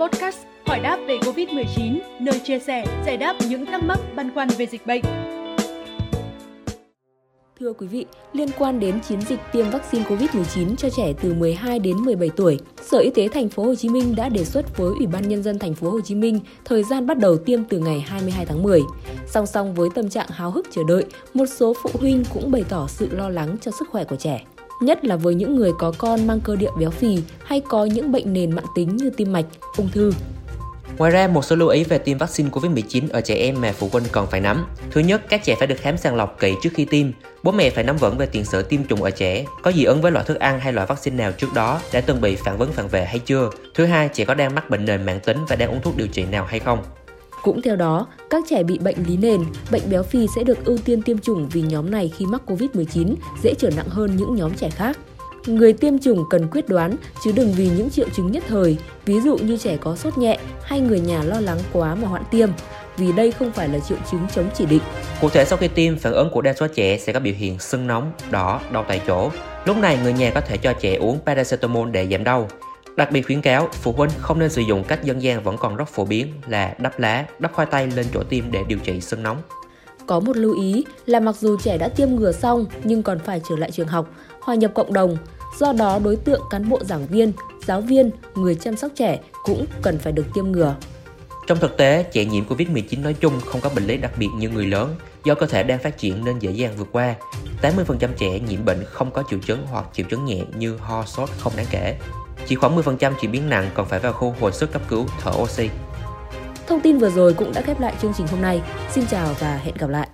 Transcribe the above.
podcast Hỏi đáp về Covid-19, nơi chia sẻ, giải đáp những thắc mắc băn khoăn về dịch bệnh. Thưa quý vị, liên quan đến chiến dịch tiêm vaccine COVID-19 cho trẻ từ 12 đến 17 tuổi, Sở Y tế thành phố Hồ Chí Minh đã đề xuất với Ủy ban nhân dân thành phố Hồ Chí Minh thời gian bắt đầu tiêm từ ngày 22 tháng 10. Song song với tâm trạng háo hức chờ đợi, một số phụ huynh cũng bày tỏ sự lo lắng cho sức khỏe của trẻ nhất là với những người có con mang cơ địa béo phì hay có những bệnh nền mạng tính như tim mạch, ung thư. Ngoài ra, một số lưu ý về tiêm vaccine COVID-19 ở trẻ em mà phụ huynh cần phải nắm. Thứ nhất, các trẻ phải được khám sàng lọc kỹ trước khi tiêm. Bố mẹ phải nắm vững về tiền sử tiêm chủng ở trẻ, có dị ứng với loại thức ăn hay loại vaccine nào trước đó đã từng bị phản vấn phản vệ hay chưa. Thứ hai, trẻ có đang mắc bệnh nền mạng tính và đang uống thuốc điều trị nào hay không. Cũng theo đó, các trẻ bị bệnh lý nền, bệnh béo phì sẽ được ưu tiên tiêm chủng vì nhóm này khi mắc Covid-19 dễ trở nặng hơn những nhóm trẻ khác. Người tiêm chủng cần quyết đoán chứ đừng vì những triệu chứng nhất thời, ví dụ như trẻ có sốt nhẹ hay người nhà lo lắng quá mà hoãn tiêm, vì đây không phải là triệu chứng chống chỉ định. Cụ thể sau khi tiêm, phản ứng của đa số trẻ sẽ có biểu hiện sưng nóng, đỏ, đau tại chỗ. Lúc này người nhà có thể cho trẻ uống paracetamol để giảm đau. Đặc biệt khuyến cáo, phụ huynh không nên sử dụng cách dân gian vẫn còn rất phổ biến là đắp lá, đắp khoai tây lên chỗ tiêm để điều trị sưng nóng. Có một lưu ý là mặc dù trẻ đã tiêm ngừa xong nhưng còn phải trở lại trường học, hòa nhập cộng đồng. Do đó đối tượng cán bộ giảng viên, giáo viên, người chăm sóc trẻ cũng cần phải được tiêm ngừa. Trong thực tế, trẻ nhiễm Covid-19 nói chung không có bệnh lý đặc biệt như người lớn do cơ thể đang phát triển nên dễ dàng vượt qua. 80% trẻ nhiễm bệnh không có triệu chứng hoặc triệu chứng nhẹ như ho, sốt không đáng kể. Chỉ khoảng 10% chuyển biến nặng còn phải vào khu hồi sức cấp cứu, thở oxy. Thông tin vừa rồi cũng đã khép lại chương trình hôm nay. Xin chào và hẹn gặp lại.